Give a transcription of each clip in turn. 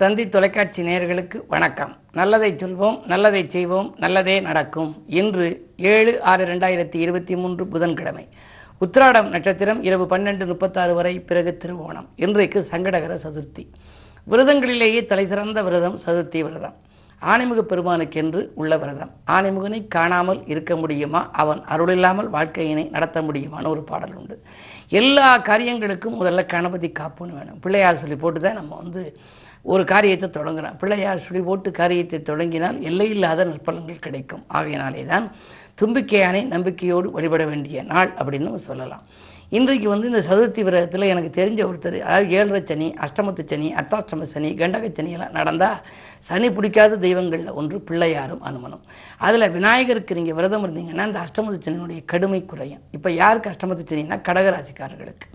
தந்தி தொலைக்காட்சி நேயர்களுக்கு வணக்கம். நல்லதை சொல்வோம் நல்லதை செய்வோம் நல்லதே நடக்கும் இன்று ஏழு ஆறு ரெண்டாயிரத்தி இருபத்தி மூன்று புதன்கிழமை. உத்திராடம் நட்சத்திரம் இரவு பன்னெண்டு முப்பத்தாறு வரை பிறகு திருவோணம். இன்றைக்கு சங்கடகர சதுர்த்தி. விரதங்களிலேயே தலைசிறந்த விரதம் சதுர்த்தி விரதம். ஆணைமுக பெருமானுக்கென்று உள்ள விரதம் ஆணைமுகனை காணாமல் இருக்க முடியுமா? அவன் அருள் இல்லாமல் வாழ்க்கையினை நடத்த முடியுமான்னு ஒரு பாடல் உண்டு. எல்லா காரியங்களுக்கும் முதல்ல கணபதி காப்புன்னு வேணும். பிள்ளையார் சொல்லி போட்டு தான் நம்ம வந்து ஒரு காரியத்தை தொடங்குறோம். பிள்ளையார் சொல்லி போட்டு காரியத்தை தொடங்கினால் எல்லையில்லாத நற்பலன்கள் கிடைக்கும். ஆகையினாலே தான் தும்பிக்கையானை நம்பிக்கையோடு வழிபட வேண்டிய நாள் அப்படின்னு சொல்லலாம். இன்றைக்கு வந்து இந்த சதுர்த்தி விரதத்தில் எனக்கு தெரிஞ்ச ஒருத்தர் அதாவது ஏழரை சனி அஷ்டமத்து சனி அட்டாஷ்டம சனி கண்டக சனி எல்லாம் நடந்தால் சனி பிடிக்காத தெய்வங்களில் ஒன்று பிள்ளையாரும் அனுமனும். அதில் விநாயகருக்கு நீங்கள் விரதம் இருந்தீங்கன்னா இந்த அஷ்டமத்து சனியினுடைய கடுமை குறையும். இப்போ யாருக்கு அஷ்டமத்து சனின்னா கடகராசிக்காரர்களுக்கு.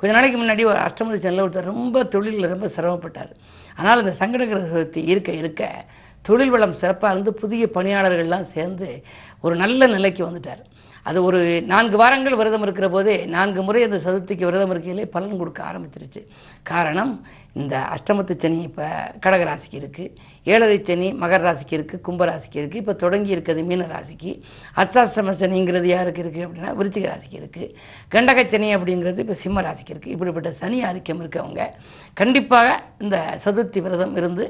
கொஞ்ச நாளைக்கு முன்னாடி ஒரு அஷ்டமத்து சனியில் ஒருத்தர் ரொம்ப தொழிலில் ரொம்ப சிரமப்பட்டார். ஆனால் இந்த சங்கடகர சதுர்த்தி இருக்க இருக்க தொழில் வளம் சிறப்பாக இருந்து புதிய பணியாளர்கள்லாம் சேர்ந்து ஒரு நல்ல நிலைக்கு வந்துட்டார். அது ஒரு நான்கு வாரங்கள் விரதம் இருக்கிற போதே நான்கு முறை அந்த சதுர்த்திக்கு விரதம் இருக்கையிலே பலன் கொடுக்க ஆரம்பிச்சிருச்சு. காரணம் இந்த அஷ்டமத்து சனி இப்போ கடகராசிக்கு இருக்குது ஏழரை சனி மகர ராசிக்கு இருக்குது கும்பராசிக்கு இருக்குது இப்போ தொடங்கி இருக்கிறது மீன ராசிக்கு. அர்த்தாஷ்டம சனிங்கிறது யாருக்கு இருக்குது அப்படின்னா விருச்சிக ராசிக்கு இருக்குது கண்டக சனி அப்படிங்கிறது இப்போ சிம்ம ராசிக்கு இருக்குது இப்படிப்பட்ட சனி ஆதிக்கம் இருக்கவங்க கண்டிப்பாக இந்த சதுர்த்தி விரதம் இருந்து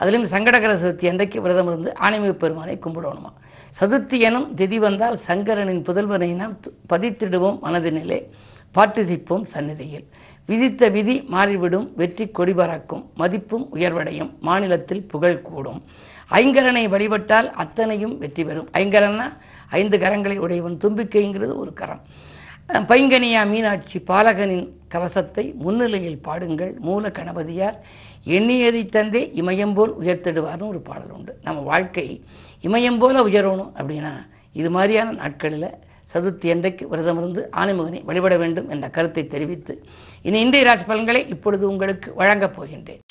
அதுலேயும் சங்கடகர சதுர்த்தி அன்றைக்கு விரதம் இருந்து ஆணைமிகு பெருமானை கும்பிடணுமா? சதுர்த்தி எனும் திதி வந்தால் சங்கரனின் புதல்வனை நாம் பதித்திடுவோம் மனதினிலே பாட்டிசிப்போம் சந்நிதியில். விதித்த விதி மாறிவிடும் வெற்றி கொடி பறக்கும் மதிப்பும் உயர்வடையும் மாநிலத்தில் புகழ் கூடும். ஐங்கரனை வழிபட்டால் அத்தனையும் வெற்றி பெறும். ஐங்கரன்னா ஐந்து கரங்களை உடையவன். தும்பிக்கைங்கிறது ஒரு கரம். பைங்கனியா மீனாட்சி பாலகனின் கவசத்தை முன்னிலையில் பாடுங்கள். மூல கணபதியார் எண்ணியதை தந்தே இமயம் போல் உயர்த்திடுவார்னு ஒரு பாடல் உண்டு. நம்ம வாழ்க்கை இமயம் போல உயரணும் அப்படின்னா இது மாதிரியான நாட்களில் சதுர்த்தி அன்றைக்கு விரதம் இருந்து ஆணைமுகனை வழிபட வேண்டும் என்ற கருத்தை தெரிவித்து இனி இந்திய ராசி பலன்களை இப்பொழுது உங்களுக்கு வழங்கப் போகின்றேன்.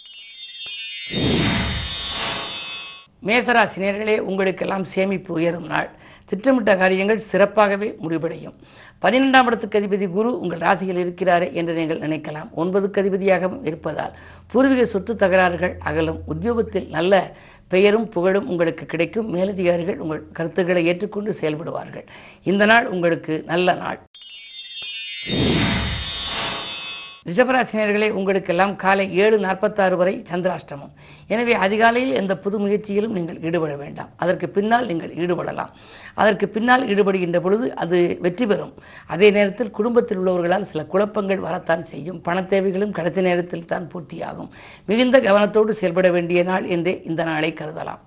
மேசராசினியர்களே உங்களுக்கெல்லாம் சேமிப்பு உயரும் நாள். திட்டமிட்ட காரியங்கள் சிறப்பாகவே முடிவடையும். பன்னிரெண்டாம் இடத்துக்கு அதிபதி குரு உங்கள் ராசியில் இருக்கிறாரே என்று நீங்கள் நினைக்கலாம். ஒன்பதுக்கு அதிபதியாகவும் இருப்பதால் பூர்வீக சொத்து தகராறுகள் அகலும். உத்தியோகத்தில் நல்ல பெயரும் புகழும் உங்களுக்கு கிடைக்கும். மேலதிகாரிகள் உங்கள் கருத்துக்களை ஏற்றுக்கொண்டு செயல்படுவார்கள். இந்த நாள் உங்களுக்கு நல்ல நாள். ரிஷபராசினியர்களே உங்களுக்கெல்லாம் காலை ஏழு நாற்பத்தாறு வரை சந்திராஷ்டமம். எனவே அதிகாலையில் எந்த புது முயற்சியிலும் நீங்கள் ஈடுபட வேண்டாம். அதற்கு பின்னால் நீங்கள் ஈடுபடலாம். அதற்கு பின்னால் ஈடுபடுகின்ற பொழுது அது வெற்றி பெறும். அதே நேரத்தில் குடும்பத்தில் உள்ளவர்களால் சில குழப்பங்கள் வரத்தான் செய்யும். பண தேவைகளும் கடைசி நேரத்தில் தான் பூர்த்தியாகும். மிகுந்த கவனத்தோடு செயல்பட வேண்டிய நாள் என்றே இந்த நாளை கருதலாம்.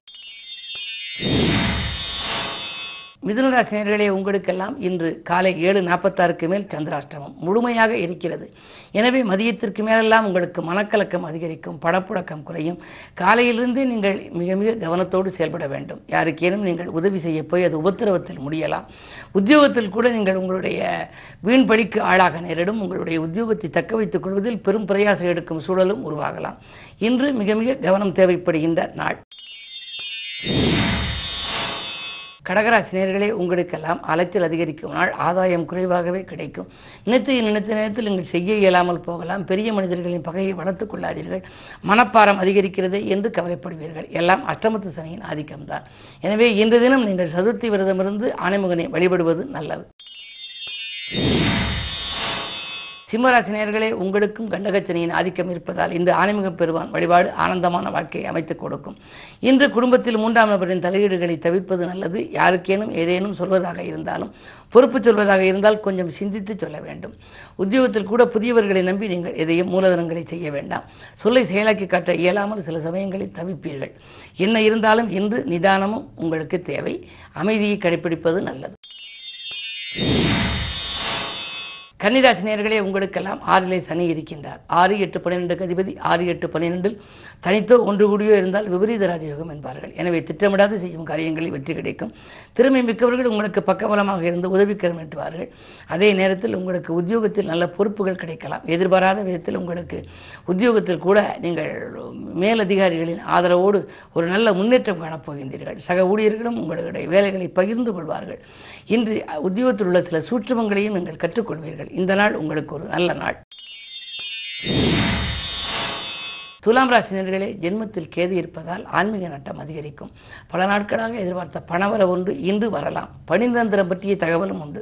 மிதுனராசினியர்களே உங்களுக்கெல்லாம் இன்று காலை ஏழு நாற்பத்தாறுக்கு மேல் சந்திராஷ்டமம். முழுமையாக இருக்கிறது. எனவே மதியத்திற்கு மேலெல்லாம் உங்களுக்கு மனக்கலக்கம் அதிகரிக்கும் படப்புழக்கம் குறையும். காலையிலிருந்து நீங்கள் மிக மிக கவனத்தோடு செயல்பட வேண்டும். யாருக்கேனும் நீங்கள் உதவி செய்ய போய் அது உபத்திரவத்தில் முடியலாம். உத்தியோகத்தில் கூட நீங்கள் உங்களுடைய வீண் பழிக்கு ஆளாக நேரிடும். உங்களுடைய உத்தியோகத்தை தக்க வைத்துக் கொள்வதில் பெரும் பிரயாசம் எடுக்கும் சூழலும் உருவாகலாம். இன்று மிக மிக கவனம் தேவைப்படுகின்ற நாள். கடகராசினியர்களே உங்களுக்கெல்லாம் அலைச்சல் அதிகரிக்கும். நாள் ஆதாயம் குறைவாகவே கிடைக்கும். நினைத்து நினைத்த நேரத்தில் நீங்கள் செய்ய இயலாமல் போகலாம். பெரிய மனிதர்களின் பகையை வளர்த்துக் கொள்ளாதீர்கள். மனப்பாரம் அதிகரிக்கிறது என்று கவலைப்படுவீர்கள். எல்லாம் அஷ்டமத்து சனியின் ஆதிக்கம்தான். எனவே இன்று தினம் நீங்கள் சதுர்த்தி விரதமிருந்து ஆணைமுகனை வழிபடுவது நல்லது. சிம்மராசினியர்களே உங்களுக்கும் கண்டகச்சனையின் ஆதிக்கம் இருப்பதால் இந்த ஆணைமுக பெறுவான் வழிபாடு ஆனந்தமான வாழ்க்கையை அமைத்துக் கொடுக்கும். இன்று குடும்பத்தில் மூன்றாம் நபரின் தலையீடுகளை தவிர்ப்பது நல்லது. யாருக்கேனும் ஏதேனும் சொல்வதாக இருந்தாலும் பொறுப்பு சொல்வதாக இருந்தால் கொஞ்சம் சிந்தித்து சொல்ல வேண்டும். உத்தியோகத்தில் கூட புதியவர்களை நம்பி நீங்கள் எதையும் மூலதனங்களை செய்ய வேண்டாம். சொல்லை செயலாக்கி காட்ட இயலாமல் சில சமயங்களில் தவிப்பீர்கள். என்ன இருந்தாலும் இன்று நிதானமும் உங்களுக்கு தேவை. அமைதியை கடைபிடிப்பது நல்லது. கன்னிராசினியர்களே உங்களுக்கெல்லாம் ஆறிலே சனி இருக்கின்றார். ஆறு எட்டு பன்னிரெண்டு அதிபதி. ஆறு எட்டு பன்னிரெண்டில் தனித்தோ ஒன்று கூடியோ இருந்தால் விபரீத ராஜயோகம் என்பார்கள். எனவே திட்டமிடாது செய்யும் காரியங்களில் வெற்றி கிடைக்கும். திறமை மிக்கவர்கள் உங்களுக்கு பக்கபலமாக இருந்து உதவிக்கரம் எட்டுவார்கள் அதே நேரத்தில் உங்களுக்கு உத்தியோகத்தில் நல்ல பொறுப்புகள் கிடைக்கலாம். எதிர்பாராத விதத்தில் உங்களுக்கு உத்தியோகத்தில் கூட நீங்கள் மேலதிகாரிகளின் ஆதரவோடு ஒரு நல்ல முன்னேற்றம் காணப்போகின்றீர்கள். சக ஊழியர்களும் உங்களுடைய வேலைகளை பகிர்ந்து கொள்வார்கள். இன்று உத்தியோகத்தில் உள்ள சில சூற்றுமங்களையும் நீங்கள் கற்றுக்கொள்வீர்கள். இந்த நாள் உங்களுக்கு ஒரு நல்ல நாள். துலாம் ராசினர்களே ஜென்மத்தில் கேது இருப்பதால் ஆன்மீக நட்டம் அதிகரிக்கும். பல நாட்களாக எதிர்பார்த்த பணவர ஒன்று இன்று வரலாம். பணிநிரந்தரம் பற்றிய தகவலும் உண்டு.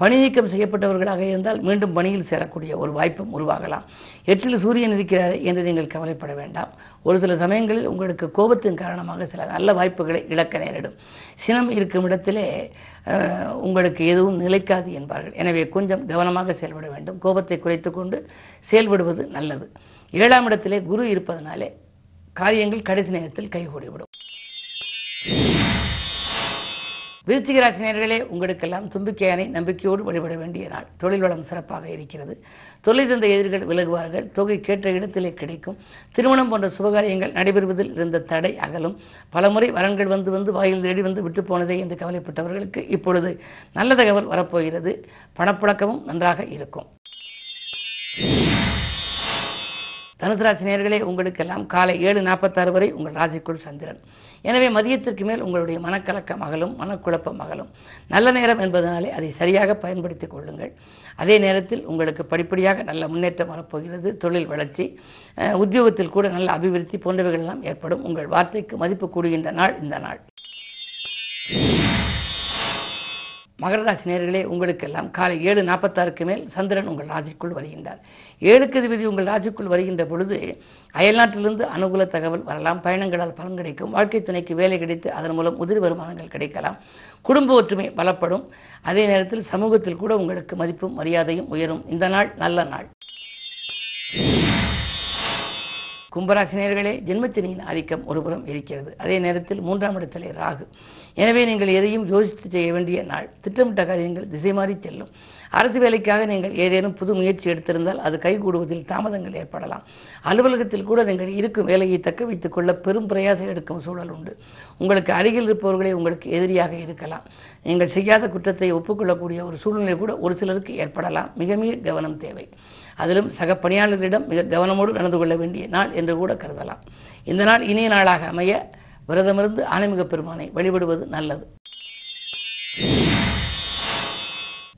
பணி நீக்கம் செய்யப்பட்டவர்களாக இருந்தால் மீண்டும் பணியில் சேரக்கூடிய ஒரு வாய்ப்பும் உருவாகலாம். எட்டில் சூரியன் இருக்கிறார் என்று நீங்கள் கவலைப்பட வேண்டாம். ஒரு சில சமயங்களில் உங்களுக்கு கோபத்தின் காரணமாக சில நல்ல வாய்ப்புகளை இழக்க நேரிடும். சினம் இருக்கும் இடத்திலே உங்களுக்கு எதுவும் நிலைக்காது என்பார்கள். எனவே கொஞ்சம் கவனமாக செயல்பட வேண்டும். கோபத்தை குறைத்துக்கொண்டு செயல்படுவது நல்லது. ஏழாம் இடத்திலே குரு இருப்பதனாலே காரியங்கள் கடைசி நேரத்தில் கைகூடிவிடும். விருச்சிக ராசினியர்களே உங்களுக்கெல்லாம் தும்பிக்கையானை நம்பிக்கையோடு வழிபட வேண்டிய நாள். தொழில் வளம் சிறப்பாக இருக்கிறது. தொழில் தந்த எதிர்கள் விலகுவார்கள். தொகை கேட்ட இடத்திலே கிடைக்கும். திருமணம் போன்ற சுபகாரியங்கள் நடைபெறுவதில் இருந்த தடை அகலும். பலமுறை வரன்கள் வந்து வந்து வாயில் தேடி வந்து விட்டு போனதே என்று கவலைப்பட்டவர்களுக்கு இப்பொழுது நல்ல தகவல் வரப்போகிறது. பணப்புழக்கமும் நன்றாக இருக்கும். தனுசு ராசி உங்களுக்கெல்லாம் காலை ஏழு நாற்பத்தாறு வரை உங்கள் ராசிக்குள் சந்திரன். எனவே மதியத்திற்கு மேல் உங்களுடைய மனக்கலக்கம் அகலும் மனக்குழப்பம் அகலும். நல்ல நேரம் என்பதனாலே அதை சரியாக பயன்படுத்திக் கொள்ளுங்கள். அதே நேரத்தில் உங்களுக்கு படிப்படியாக நல்ல முன்னேற்றம் வரப்போகிறது தொழில் வளர்ச்சி உத்தியோகத்தில் கூட நல்ல அபிவிருத்தி போன்றவைகள் எல்லாம் ஏற்படும். உங்கள் வார்த்தைக்கு மதிப்பு கூடுகின்ற நாள் இந்த நாள். மகர ராசி நேயர்களே உங்களுக்கெல்லாம் காலை ஏழு நாற்பத்தாறுக்கு மேல் சந்திரன் உங்கள் ராசிக்குள் வருகின்றார். ஏழுக்கு அதிபதி உங்கள் ராசிக்குள் வருகின்ற பொழுது அயல்நாட்டிலிருந்து அனுகூல தகவல் வரலாம். பயணங்களால் பலன் கிடைக்கும். வாழ்க்கை துணைக்கு வேலை கிடைத்து அதன் மூலம் உதிரி வருமானங்கள் கிடைக்கலாம். குடும்ப ஒற்றுமை பலப்படும். அதே நேரத்தில் சமூகத்தில் கூட உங்களுக்கு மதிப்பும் மரியாதையும் உயரும். இந்த நாள் நல்ல நாள். கும்பராசினியர்களே ஜென்மச்சனியின் ஆதிக்கம் ஒருபுறம் இருக்கிறது. அதே நேரத்தில் மூன்றாம் இடத்திலே ராகு. எனவே நீங்கள் எதையும் யோசித்து செய்ய வேண்டிய நாள். திட்டமிட்ட காரியங்கள் திசை மாறி செல்லும். அரசு வேலைக்காக நீங்கள் ஏதேனும் புது முயற்சி எடுத்திருந்தால் அது கைகூடுவதில் தாமதங்கள் ஏற்படலாம். அலுவலகத்தில் கூட நீங்கள் இருக்கும் வேலையை தக்க வைத்துக் கொள்ள பெரும் பிரயாசம் எடுக்கும் சூழல் உண்டு. உங்களுக்கு அருகில் இருப்பவர்களே உங்களுக்கு எதிரியாக இருக்கலாம். நீங்கள் செய்யாத குற்றத்தை ஒப்புக்கொள்ளக்கூடிய ஒரு சூழ்நிலை கூட ஒரு சிலருக்கு ஏற்படலாம். மிக மிக கவனம் தேவை. அதிலும் சக பணியாளர்களிடம் மிக கவனமோடு நடந்து கொள்ள வேண்டிய நாள் என்று கூட கருதலாம். இந்த நாள் இனிய நாளாக அமைய விரதமிருந்து ஆன்மீக பெருமானை வழிபடுவது நல்லது.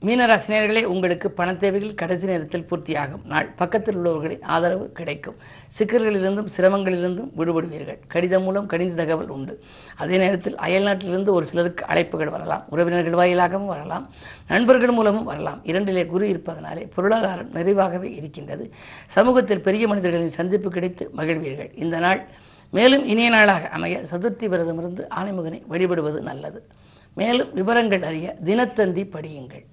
மீனராசினியர்களே உங்களுக்கு பண தேவைகள் கடைசி நேரத்தில் பூர்த்தியாகும். நாள் பக்கத்தில் உள்ளவர்களின் ஆதரவு கிடைக்கும். சிக்கல்களிலிருந்தும் சிரமங்களிலிருந்தும் விடுபடுவீர்கள். கடிதம் மூலம் கடித தகவல் உண்டு. அதே நேரத்தில் அயல்நாட்டிலிருந்து ஒரு சிலருக்கு அழைப்புகள் வரலாம். உறவினர்கள் வாயிலாகவும் வரலாம். நண்பர்கள் மூலமும் வரலாம். இரண்டிலே குரு இருப்பதனாலே பொருளாதாரம் நிறைவாகவே இருக்கின்றது. சமூகத்தில் பெரிய மனிதர்களின் சந்திப்பு கிடைத்து மகிழ்வீர்கள். இந்த நாள் மேலும் இனிய நாளாக அமைய சதுர்த்தி விரதமிருந்து ஆணைமுகனை வழிபடுவது நல்லது. மேலும் விவரங்கள் அறிய தினத்தந்தி படியுங்கள்.